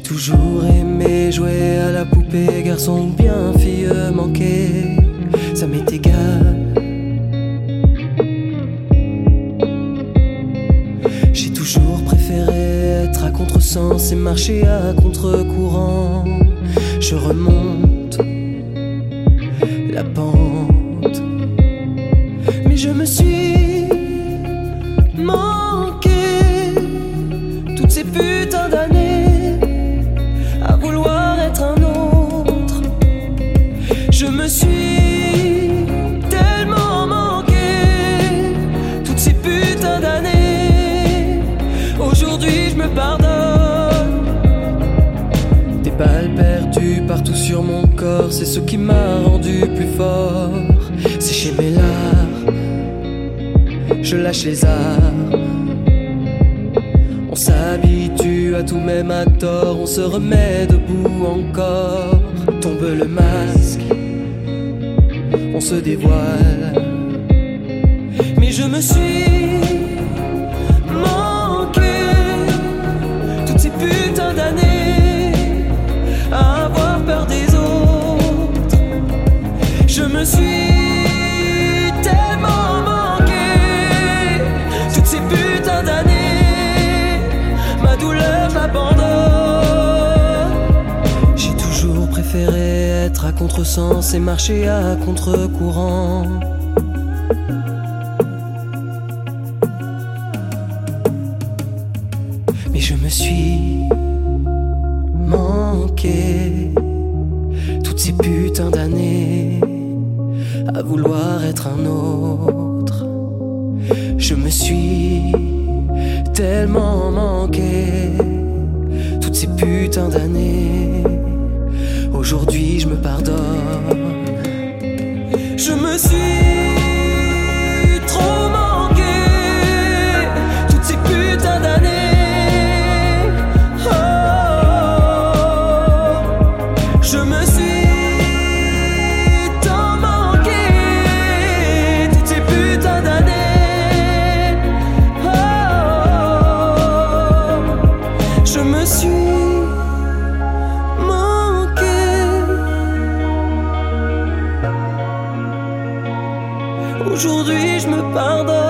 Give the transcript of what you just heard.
toujours aimé jouer à la poupée, garçon ou bien fille manquée, ça m'est égal. J'ai toujours préféré être à contresens et marcher à contre-courant. Je remonte la pente, mais je me suis manqué toutes ces putains d'années c'est ce qui m'a rendu plus fort. Sécher mes larmes, je lâche les armes. On s'habitue à tout même à tort, on se remet debout encore. Tombe le masque, on se dévoile. Mais je me suis à contresens et marcher à contre-courant. Mais je me suis manqué. Toutes ces putains d'années vouloir être un autre. Je me suis tellement manqué toutes ces putains d'années. Aujourd'hui, je me pardonne. Je me suis me suis manqué. Aujourd'hui, je me pardonne.